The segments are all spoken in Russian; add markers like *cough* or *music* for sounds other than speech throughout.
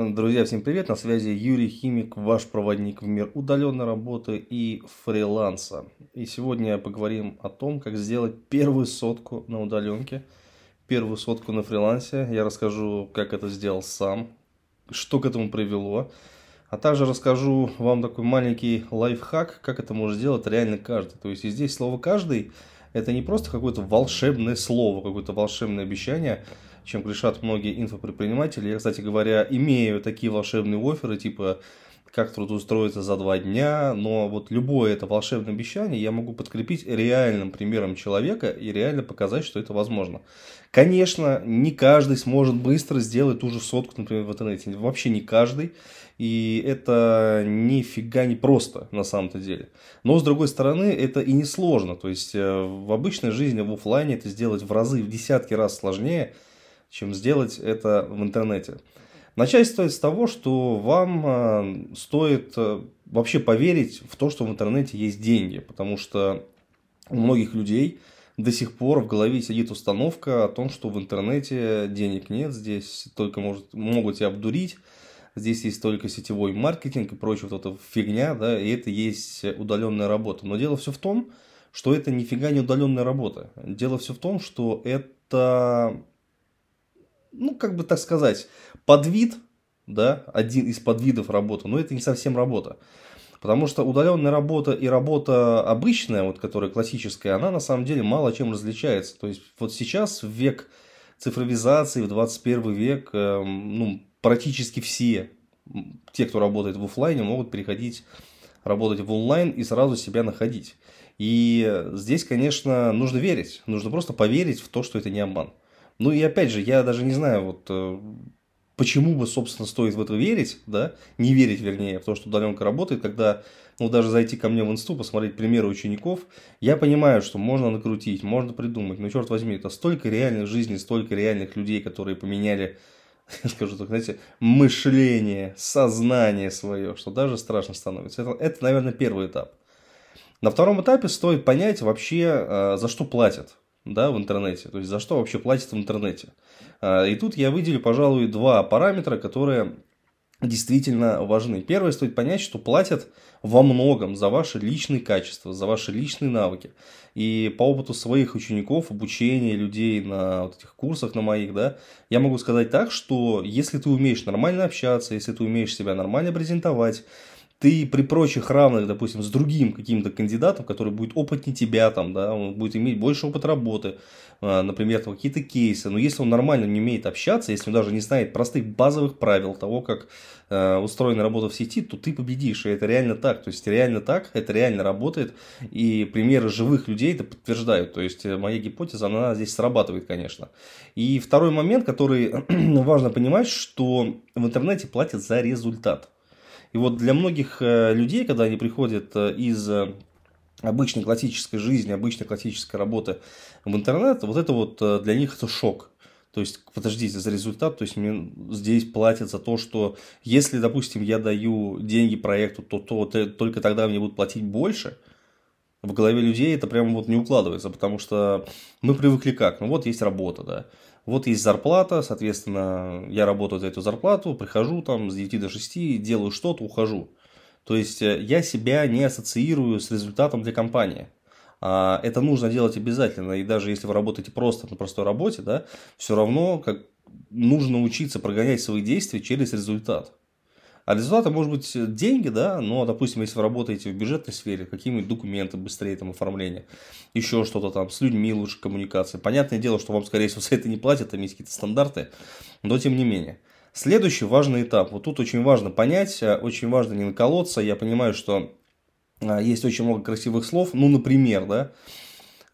Друзья, всем привет! На связи Юрий Химик, ваш проводник в мир удаленной работы и фриланса. И сегодня поговорим о том, как сделать первую сотку на удаленке, первую сотку на фрилансе. Я расскажу, как это сделал сам, что к этому привело. А также расскажу вам такой маленький лайфхак, как это может сделать реально каждый. То есть и здесь слово «каждый» это не просто какое-то волшебное слово, какое-то волшебное обещание – чем грешат многие инфопредприниматели. Я, кстати говоря, имею такие волшебные оферы, типа как трудоустроиться за два дня, но вот любое это волшебное обещание я могу подкрепить реальным примером человека и реально показать, что это возможно. Конечно, не каждый сможет быстро сделать ту же сотку, например, в интернете. Вообще не каждый. И это нифига не просто на самом-то деле. Но с другой стороны, это и не сложно. То есть э, в обычной жизни, в офлайне это сделать в разы, в десятки раз сложнее – чем сделать это в интернете. Начать стоит с того, что вам э, стоит э, вообще поверить в то, что в интернете есть деньги, потому что у многих людей до сих пор в голове сидит установка о том, что в интернете денег нет, здесь только может, могут тебя обдурить, здесь есть только сетевой маркетинг и прочая вот эта фигня, да, и это есть удаленная работа. Но дело все в том, что это нифига не удаленная работа. Дело все в том, что это ну, как бы так сказать, подвид, да, один из подвидов работы, но это не совсем работа. Потому что удаленная работа и работа обычная, вот, которая классическая, она на самом деле мало чем различается. То есть вот сейчас в век цифровизации, в 21 век, э, ну, практически все те, кто работает в офлайне, могут переходить работать в онлайн и сразу себя находить. И здесь, конечно, нужно верить. Нужно просто поверить в то, что это не обман. Ну и опять же, я даже не знаю, вот э, почему бы, собственно, стоит в это верить, да, не верить, вернее, в то, что удаленка работает, когда, ну, даже зайти ко мне в инсту, посмотреть примеры учеников, я понимаю, что можно накрутить, можно придумать, но, черт возьми, это столько реальных жизней, столько реальных людей, которые поменяли, *laughs* скажу так, знаете, мышление, сознание свое, что даже страшно становится. Это, это наверное, первый этап. На втором этапе стоит понять вообще, э, за что платят да, в интернете. То есть, за что вообще платят в интернете. А, и тут я выделю, пожалуй, два параметра, которые действительно важны. Первое, стоит понять, что платят во многом за ваши личные качества, за ваши личные навыки. И по опыту своих учеников, обучения людей на вот этих курсах на моих, да, я могу сказать так, что если ты умеешь нормально общаться, если ты умеешь себя нормально презентовать, ты при прочих равных, допустим, с другим каким-то кандидатом, который будет опытнее тебя, там, да, он будет иметь больше опыт работы, а, например, какие-то кейсы, но если он нормально не умеет общаться, если он даже не знает простых базовых правил того, как э, устроена работа в сети, то ты победишь, и это реально так, то есть реально так, это реально работает, и примеры живых людей это подтверждают, то есть э, моя гипотеза, она здесь срабатывает, конечно. И второй момент, который *clears throat* важно понимать, что в интернете платят за результат. И вот для многих э, людей, когда они приходят э, из э, обычной классической жизни, обычной классической работы в интернет, вот это вот для них это шок. То есть, подождите, за результат, то есть мне здесь платят за то, что если, допустим, я даю деньги проекту, то, то, то только тогда мне будут платить больше. В голове людей это прямо вот не укладывается, потому что мы привыкли как? Ну вот есть работа, да. Вот есть зарплата, соответственно, я работаю за эту зарплату, прихожу там с 9 до 6, делаю что-то, ухожу. То есть э, я себя не ассоциирую с результатом для компании. А это нужно делать обязательно. И даже если вы работаете просто на простой работе, да, все равно как нужно учиться прогонять свои действия через результат. А результатом может быть деньги, да, но, допустим, если вы работаете в бюджетной сфере, какие-нибудь документы быстрее там оформление, еще что-то там, с людьми лучше коммуникация. Понятное дело, что вам, скорее всего, *laughs* за это не платят, там есть какие-то стандарты, но тем не менее. Следующий важный этап. Вот тут очень важно понять, э, очень важно не наколоться. Я понимаю, что э, есть очень много красивых слов. Ну, например, да,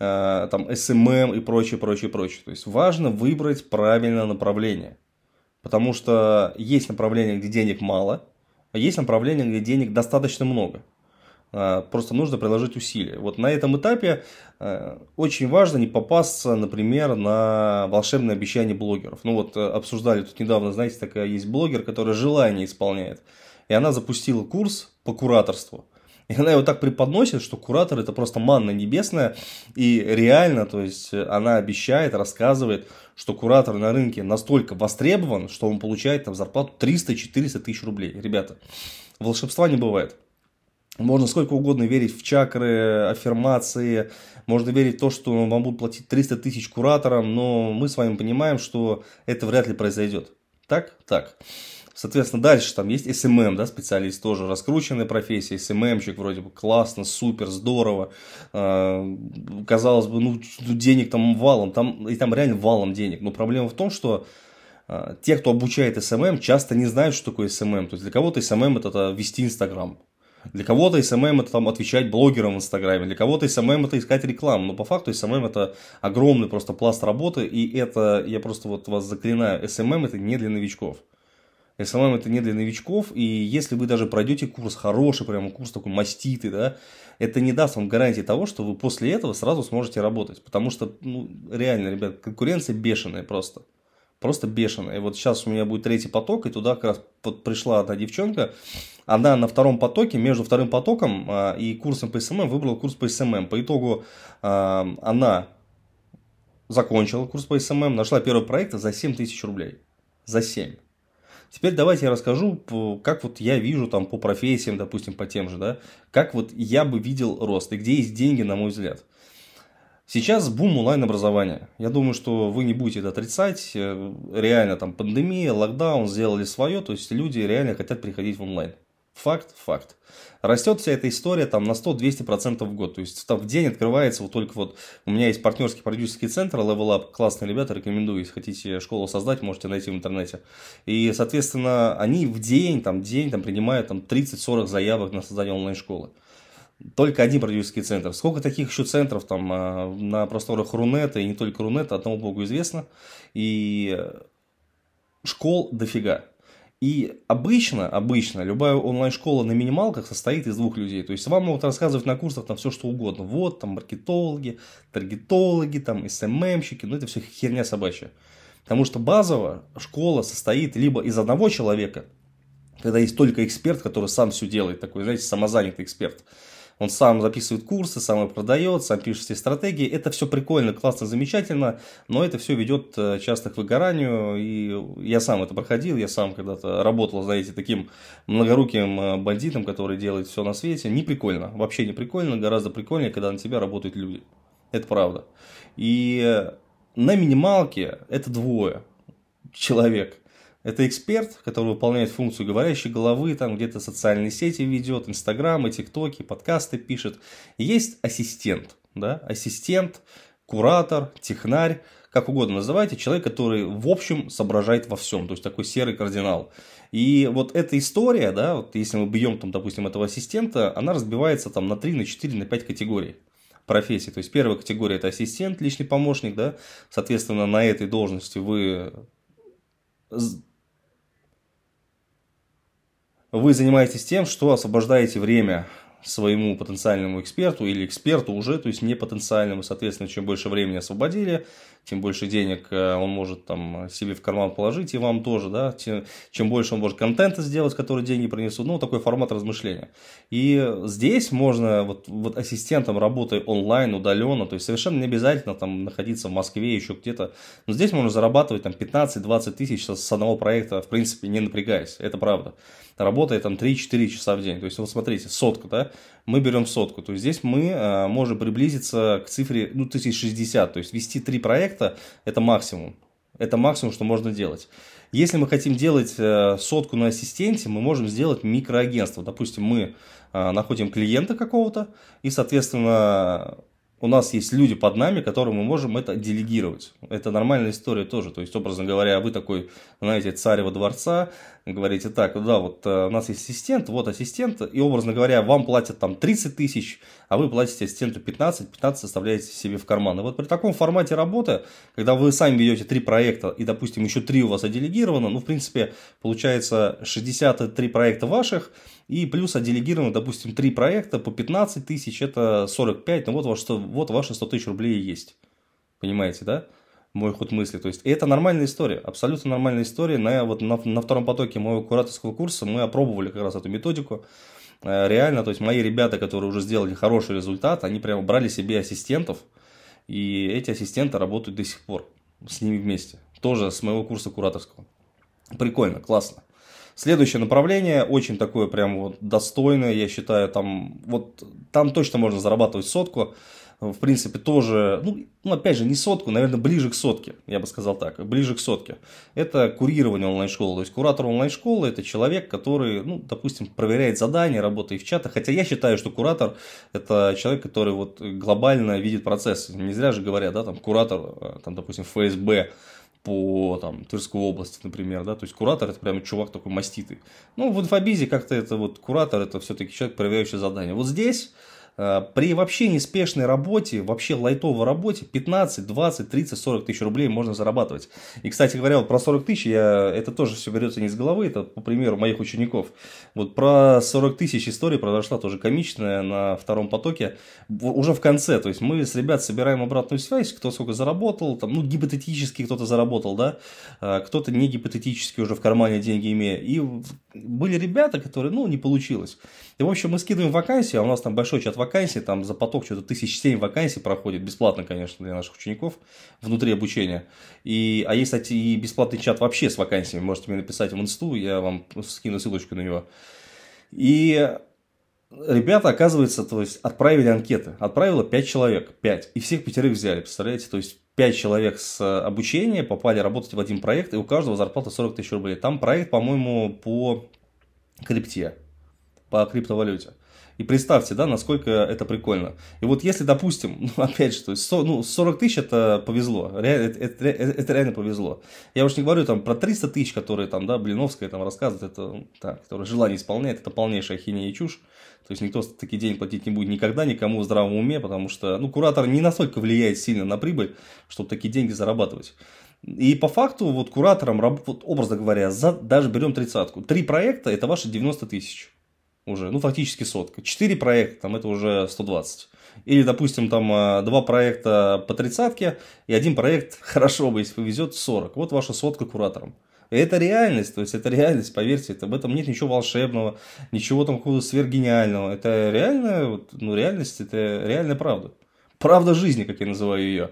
э, там SMM и прочее, прочее, прочее. То есть важно выбрать правильное направление. Потому что есть направления, где денег мало, есть направления, где денег достаточно много. А, просто нужно приложить усилия. Вот на этом этапе а, очень важно не попасться, например, на волшебное обещание блогеров. Ну вот э, обсуждали тут недавно, знаете, такая есть блогер, которая желание исполняет. И она запустила курс по кураторству. И она его так преподносит, что куратор это просто манна небесная. И реально, то есть она обещает, рассказывает, что куратор на рынке настолько востребован, что он получает там зарплату 300-400 тысяч рублей. Ребята, волшебства не бывает. Можно сколько угодно верить в чакры, аффирмации, можно верить в то, что вам будут платить 300 тысяч кураторам, но мы с вами понимаем, что это вряд ли произойдет. Так? Так. Соответственно, дальше там есть SMM, да, специалист тоже, раскрученная профессия, SMM-щик вроде бы классно, супер, здорово. Э, казалось бы, ну, денег там валом, там, и там реально валом денег. Но проблема в том, что э, те, кто обучает SMM, часто не знают, что такое SMM. То есть для кого-то SMM это, это вести Инстаграм. Для кого-то SMM это там отвечать блогерам в Инстаграме, для кого-то SMM это искать рекламу, но по факту SMM это огромный просто пласт работы, и это, я просто вот вас заклинаю, SMM это не для новичков. SMM это не для новичков, и если вы даже пройдете курс, хороший прямо курс такой маститый, да, это не даст вам гарантии того, что вы после этого сразу сможете работать, потому что, ну, реально, ребят, конкуренция бешеная просто просто бешеная. И вот сейчас у меня будет третий поток, и туда как раз пришла одна девчонка, она на втором потоке, между вторым потоком а, и курсом по SMM выбрала курс по SMM. По итогу а, она закончила курс по SMM, нашла первый проект за 7 тысяч рублей. За 7. Теперь давайте я расскажу, как вот я вижу там по профессиям, допустим, по тем же, да, как вот я бы видел рост и где есть деньги, на мой взгляд. Сейчас бум онлайн-образования. Я думаю, что вы не будете это отрицать. Э, реально там пандемия, локдаун сделали свое, то есть люди реально хотят приходить в онлайн. Факт, факт. Растет вся эта история там на 100-200% в год. То есть там в день открывается вот только вот... У меня есть партнерский продюсерский центр Level Up. Классные ребята, рекомендую. Если хотите школу создать, можете найти в интернете. И, соответственно, они в день, там, день там, принимают там 30-40 заявок на создание онлайн-школы только один продюсерский центр. Сколько таких еще центров там а, на просторах Рунета, и не только Рунета, одному богу известно. И школ дофига. И обычно, обычно, любая онлайн-школа на минималках состоит из двух людей. То есть вам могут рассказывать на курсах там все что угодно. Вот, там маркетологи, таргетологи, там СММщики, ну это все херня собачья. Потому что базово школа состоит либо из одного человека, когда есть только эксперт, который сам все делает, такой, знаете, самозанятый эксперт он сам записывает курсы, сам их продает, сам пишет все стратегии. Это все прикольно, классно, замечательно, но это все ведет э, часто к выгоранию. И я сам это проходил, я сам когда-то работал, знаете, таким многоруким э, бандитом, который делает все на свете. Не прикольно, вообще не прикольно, гораздо прикольнее, когда на тебя работают люди. Это правда. И на минималке это двое человек. Это эксперт, который выполняет функцию говорящей головы, там где-то социальные сети ведет, инстаграмы, тиктоки, подкасты пишет. есть ассистент, да, ассистент, куратор, технарь, как угодно называйте, человек, который в общем соображает во всем, то есть такой серый кардинал. И вот эта история, да, вот если мы бьем, там, допустим, этого ассистента, она разбивается там на 3, на 4, на 5 категорий профессий. То есть первая категория это ассистент, личный помощник, да, соответственно, на этой должности вы вы занимаетесь тем, что освобождаете время своему потенциальному эксперту или эксперту уже, то есть не потенциальному, соответственно, чем больше времени освободили, тем больше денег э, он может там себе в карман положить и вам тоже, да, тем, чем больше он может контента сделать, который деньги принесут, ну, такой формат размышления. И здесь можно, вот, вот ассистентом работая онлайн, удаленно, то есть совершенно не обязательно там находиться в Москве, еще где-то, но здесь можно зарабатывать там 15-20 тысяч с одного проекта, в принципе, не напрягаясь, это правда работает там 3-4 часа в день. То есть, вот смотрите, сотка, да, мы берем сотку. То есть, здесь мы э, можем приблизиться к цифре, ну, 1060. То есть, вести три проекта – это максимум. Это максимум, что можно делать. Если мы хотим делать э, сотку на ассистенте, мы можем сделать микроагентство. Допустим, мы э, находим клиента какого-то, и, соответственно, у нас есть люди под нами, которым мы можем это делегировать. Это нормальная история тоже. То есть, образно говоря, вы такой, знаете, царева дворца, говорите так, да, вот э, у нас есть ассистент, вот ассистент, и, образно говоря, вам платят там 30 тысяч, а вы платите ассистенту 15, 15 составляете себе в карман. И вот при таком формате работы, когда вы сами ведете три проекта, и, допустим, еще три у вас оделегировано, ну, в принципе, получается 63 проекта ваших, и плюс отделегировано, допустим, три проекта по 15 тысяч, это 45, ну вот, ваш, вот ваши 100 тысяч рублей есть. Понимаете, да? Мой ход мысли. То есть, это нормальная история, абсолютно нормальная история. На, вот, на, на втором потоке моего кураторского курса мы опробовали как раз эту методику. Э, реально, то есть, мои ребята, которые уже сделали хороший результат, они прямо брали себе ассистентов, и эти ассистенты работают до сих пор. с ними вместе. Тоже с моего курса кураторского. Прикольно, классно. Следующее направление, очень такое прям вот достойное, я считаю, там, вот, там точно можно зарабатывать сотку. В принципе, тоже, ну, ну, опять же, не сотку, наверное, ближе к сотке, я бы сказал так, ближе к сотке. Это курирование онлайн-школы. То есть, куратор онлайн-школы – это человек, который, ну, допустим, проверяет задания, работает в чатах. Хотя я считаю, что куратор – это человек, который вот глобально видит процесс. Не зря же говорят, да, там, куратор, э, там, допустим, ФСБ, по там, Тверской области, например, да, то есть куратор это прям чувак такой маститый. Ну, в инфобизе как-то это вот куратор, это все-таки человек, проверяющий задания. Вот здесь при вообще неспешной работе, вообще лайтовой работе 15, 20, 30, 40 тысяч рублей можно зарабатывать. И, кстати говоря, вот про 40 тысяч, я, это тоже все берется не из головы, это по примеру моих учеников. Вот про 40 тысяч история произошла тоже комичная на втором потоке, уже в конце. То есть мы с ребят собираем обратную связь, кто сколько заработал, там, ну, гипотетически кто-то заработал, да, э, кто-то не гипотетически уже в кармане деньги имея. И были ребята, которые, ну, не получилось. И, в общем, мы скидываем вакансии, а у нас там большой чат вакансий, там за поток что-то тысяч семь вакансий проходит, бесплатно, конечно, для наших учеников внутри обучения. И, а есть, кстати, и бесплатный чат вообще с вакансиями, можете мне написать в инсту, я вам скину ссылочку на него. И ребята, оказывается, то есть отправили анкеты. Отправило 5 человек, 5. И всех пятерых взяли, представляете? То есть 5 человек с обучения попали работать в один проект, и у каждого зарплата 40 тысяч рублей. Там проект, по-моему, по крипте по криптовалюте. И представьте, да, насколько это прикольно. И вот если, допустим, *laughs* ну, опять же, то есть, ну, 40 тысяч это повезло, реально, это, это, это реально повезло. Я уж не говорю там про 300 тысяч, которые там, да, Блиновская там рассказывает, это, да, который желание исполняет, это полнейшая хинея и чушь. То есть, никто такие деньги платить не будет никогда никому в здравом уме, потому что, ну, куратор не настолько влияет сильно на прибыль, чтобы такие деньги зарабатывать. И по факту, вот куратором, вот, образно говоря, за, даже берем тридцатку. Три проекта – это ваши 90 тысяч уже, ну, фактически сотка. Четыре проекта, там это уже 120. Или, допустим, там а, два проекта по тридцатке, и один проект, *laughs* хорошо бы, если повезет, 40. Вот ваша сотка куратором. Это реальность, то есть это реальность, поверьте, это, в этом нет ничего волшебного, ничего там какого-то сверхгениального. Это реальная, вот, ну, реальность, это реальная правда. Правда жизни, как я называю ее.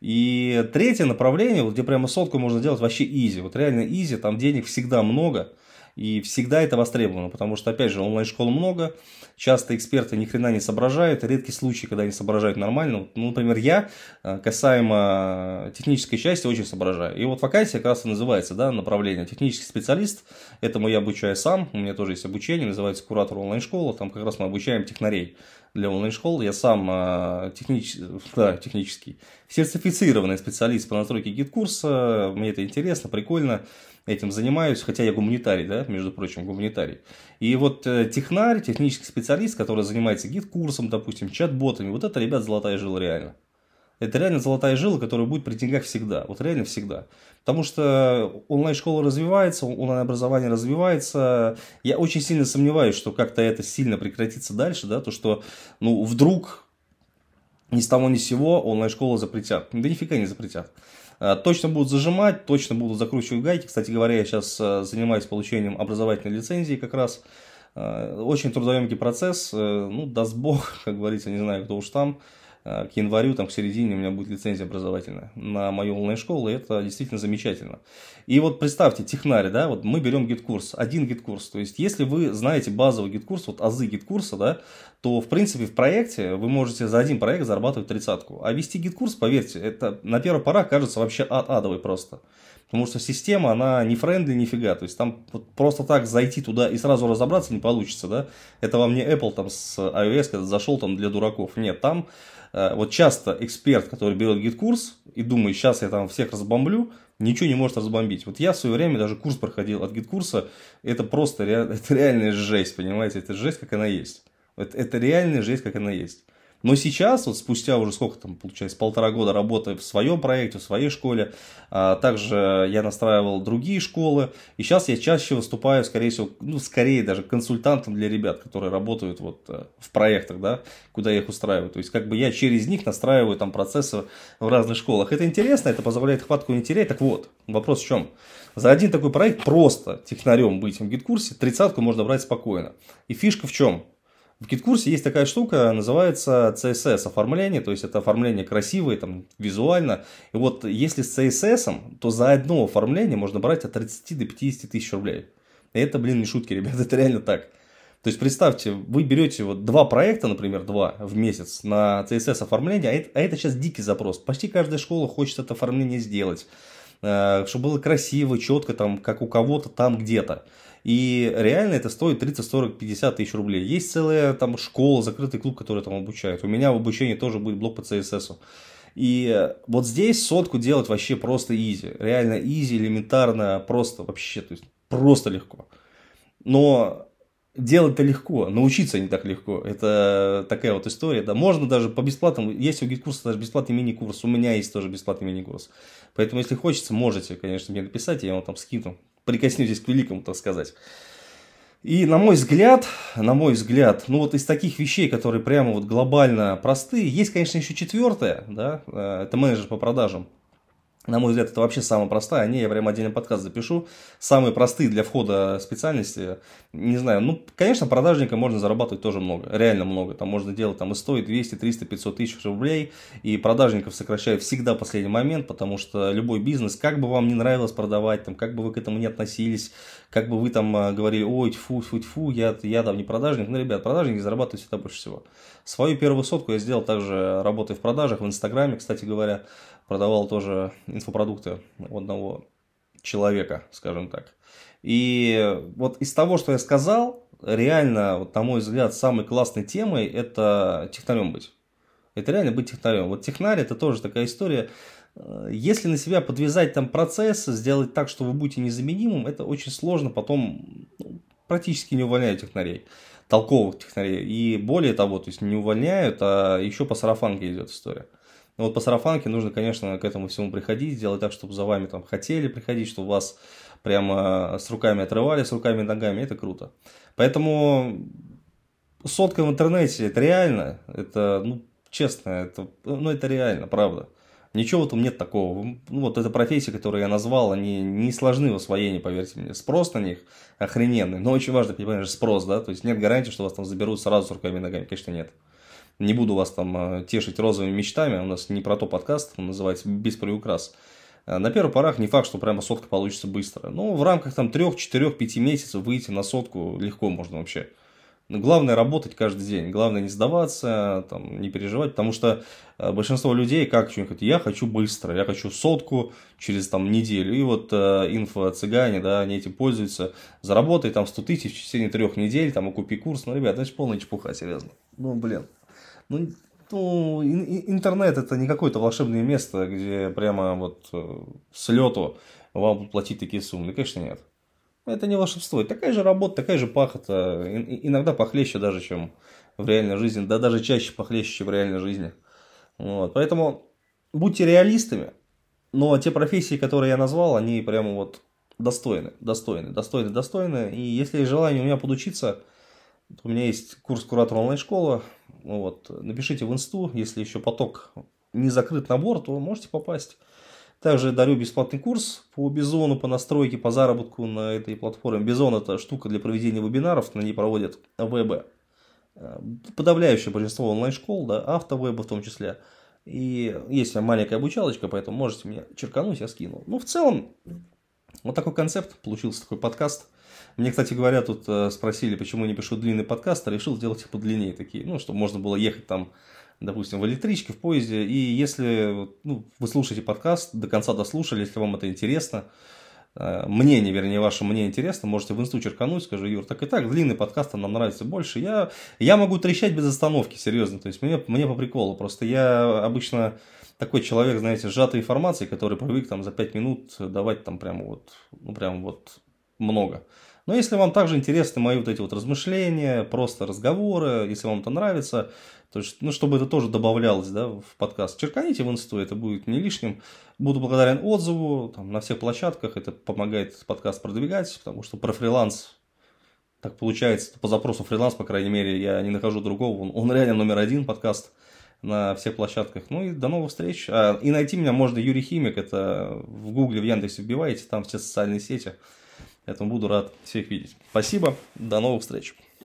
И третье направление, вот где прямо сотку можно делать вообще изи. Вот реально изи, там денег всегда много. И всегда это востребовано, потому что, опять же, онлайн-школ много, часто эксперты ни хрена не соображают, редкий случай, когда они соображают нормально. Ну, например, я э, касаемо технической части очень соображаю. И вот вакансия как раз и называется, да, направление. Технический специалист, этому я обучаю сам, у меня тоже есть обучение, называется куратор онлайн-школы, там как раз мы обучаем технарей для онлайн-школ. Я сам э, технич... *laughs* да, технический, сертифицированный специалист по настройке GetCourse а, мне это интересно, прикольно этим занимаюсь, хотя я гуманитарий, да, между прочим, гуманитарий. И вот э, технарь, технический специалист, который занимается GetCourse ом, допустим, чат-ботами, вот это, ребят, золотая жила реально. Это реально золотая жила, которая будет при деньгах всегда. Вот реально всегда. Потому что онлайн-школа развивается, онлайн-образование развивается. Я очень сильно сомневаюсь, что как-то это сильно прекратится дальше, да, то что, ну, вдруг ни с того ни с сего онлайн-школу запретят. Да нифига не запретят. Э, точно будут зажимать, точно будут закручивать гайки. Кстати говоря, я сейчас э, занимаюсь получением образовательной лицензии как раз. Э, очень трудоемкий процесс, ну, даст бог, *laughs* как говорится, не знаю, кто уж там. Э, к январю, там, к середине у меня будет лицензия образовательная на мою онлайн-школу, и это действительно замечательно. И вот представьте, технари, да, вот мы берем GetCourse, один GetCourse, то есть если вы знаете базовый GetCourse, вот азы GetCourse а, да, то в принципе в проекте вы можете за один проект зарабатывать тридцатку. А вести GetCourse, поверьте, это на первый порах кажется вообще ад адовый просто. Потому что система, она не friendly, нифига. То есть там вот просто так зайти туда и сразу разобраться не получится, да. Это вам не Apple там с iOS, когда зашел там для дураков. Нет, там Э, вот часто эксперт, который берет GetCourse и думает, сейчас я там всех разбомблю, ничего не может разбомбить. Вот я в свое время даже курс проходил от GetCourse а, это просто *laughs* это реальная жесть, понимаете, это жесть, как она есть. Это, это реальная жесть, как она есть. Но сейчас, вот спустя уже сколько там, получается, полтора года работы в своем проекте, в своей школе, а также я настраивал другие школы, и сейчас я чаще выступаю, скорее всего, ну, скорее даже консультантом для ребят, которые работают вот э, в проектах, да, куда я их устраиваю. То есть, как бы я через них настраиваю там процессы в разных школах. Это интересно, это позволяет хватку не терять. Так вот, вопрос в чем? За один такой проект просто технарем быть в гид-курсе, тридцатку можно брать спокойно. И фишка в чем? В гид-курсе есть такая штука, называется CSS оформление, то есть это оформление красивое, там, визуально. И вот если с CSS, то за одно оформление можно брать от 30 до 50 тысяч рублей. И это, блин, не шутки, *laughs* ребят, это реально так. То есть представьте, вы берете вот два проекта, например, два в месяц на CSS оформление, а это, а это сейчас дикий запрос. Почти каждая школа хочет это оформление сделать, э, чтобы было красиво, четко, там, как у кого-то там где-то. И реально это стоит 30, 40, 50 тысяч рублей. Есть целая там школа, закрытый клуб, который там обучает. У меня в обучении тоже будет блок по CSS. И вот здесь сотку делать вообще просто easy. Реально easy, элементарно, просто вообще, то есть просто легко. Но делать-то легко, научиться не так легко. Это такая вот история. Да, можно даже по бесплатному, есть у GetCourse а даже бесплатный мини-курс, у меня есть тоже бесплатный мини-курс. Поэтому, если хочется, можете, конечно, мне написать, я вам там скину прикоснетесь к великому, так сказать. И на мой взгляд, на мой взгляд, ну вот из таких вещей, которые прямо вот глобально простые, есть, конечно, еще четвертое, да, э, это менеджер по продажам. На мой взгляд, это вообще самая простая. Не, я прям отдельный подкаст запишу. Самые простые для входа специальности. Не знаю, ну, конечно, продажника можно зарабатывать тоже много. Реально много. Там можно делать там и 100, и 200, 300, 500 тысяч рублей. И продажников сокращают всегда в последний момент, потому что любой бизнес, как бы вам не нравилось продавать, там, как бы вы к этому не относились, как бы вы там а, говорили, ой, фу, фу, фу, я, я там не продажник. Ну, ребят, продажники зарабатывают всегда больше всего. Свою первую сотку я сделал также, работая в продажах, в Инстаграме, кстати говоря продавал тоже инфопродукты у одного человека, скажем так. И вот из того, что я сказал, реально, вот, на мой взгляд, самой классной темой это технарем быть. Это реально быть технарем. Вот технарь это тоже такая история. Если на себя подвязать там процессы, сделать так, что вы будете незаменимым, это очень сложно потом ну, практически не увольняют технарей, толковых технарей. И более того, то есть не увольняют, а еще по сарафанке идет история. Но вот по сарафанке нужно, конечно, к этому всему приходить, делать так, чтобы за вами там хотели приходить, чтобы вас прямо с руками отрывали, с руками и ногами, это круто. Поэтому сотка в интернете, это реально, это, ну, честно, это, ну, это реально, правда. Ничего этом нет такого. Ну, вот эта профессия, которую я назвал, они не сложны в освоении, поверьте мне. Спрос на них охрененный. Но очень важно понимаешь, спрос, да. То есть нет гарантии, что вас там заберут сразу с руками и ногами. Конечно, нет. Не буду вас там э, тешить розовыми мечтами, у нас не про то подкаст, он называется «Без приукрас». Э, на первых порах не факт, что прямо сотка получится быстро. Но в рамках там 3, 4, 5 месяцев выйти на сотку легко можно вообще. Но главное работать каждый день. Главное не сдаваться, там, не переживать, потому что э, большинство людей как что-нибудь, я хочу быстро, я хочу сотку через там неделю. И вот э, инфо-цыгане, да, они этим пользуются. Заработай там 100 тысяч в течение трех недель, там, и купи курс. Ну, ребят, это полная чепуха, серьезно. Ну, блин. Ну, ну, интернет это не какое-то волшебное место, где прямо вот э, с лету вам платить такие суммы. Конечно, нет. Это не волшебство. Такая же работа, такая же пахота. Иногда похлеще даже, чем в реальной жизни. Да даже чаще похлеще, чем в реальной жизни. Вот. Поэтому будьте реалистами. Но те профессии, которые я назвал, они прямо вот достойны, достойны, достойны, достойны. И если есть желание у меня подучиться, у меня есть курс куратора онлайн-школы. Вот. Напишите в инсту, если еще поток не закрыт набор, то можете попасть. Также дарю бесплатный курс по Бизону, по настройке, по заработку на этой платформе. Бизон это штука для проведения вебинаров, на ней проводят вебы. Подавляющее большинство онлайн-школ, да, автовебы в том числе. И есть маленькая обучалочка, поэтому можете меня черкануть, я скину. Ну, в целом, вот такой концепт, получился такой подкаст. Мне, кстати говоря, тут э, спросили, почему не пишу длинный подкаст, а решил сделать их подлиннее такие, ну, чтобы можно было ехать там, допустим, в электричке, в поезде. И если ну, вы слушаете подкаст, до конца дослушали, если вам это интересно, э, мнение, вернее, ваше мнение интересно, можете в инсту черкануть, скажу, Юр, так и так, длинный подкаст нам нравится больше. Я, я могу трещать без остановки, серьезно, то есть мне, мне по приколу, просто я обычно такой человек, знаете, сжатой информации, который привык там за 5 минут давать там прямо вот, ну прям вот много. Но если вам также интересны мои вот эти вот размышления, просто разговоры, если вам это нравится, то есть, ну, чтобы это тоже добавлялось да, в подкаст, черканите в инсту, это будет не лишним. Буду благодарен отзыву там, на всех площадках, это помогает подкаст продвигать, потому что про фриланс так получается, по запросу фриланс, по крайней мере, я не нахожу другого, он, он реально номер один подкаст на всех площадках. Ну и до новых встреч. А, и найти меня можно Юрий Химик, это в Гугле, в Яндексе вбиваете, там все социальные сети. Поэтому буду рад всех видеть. Спасибо, до новых встреч.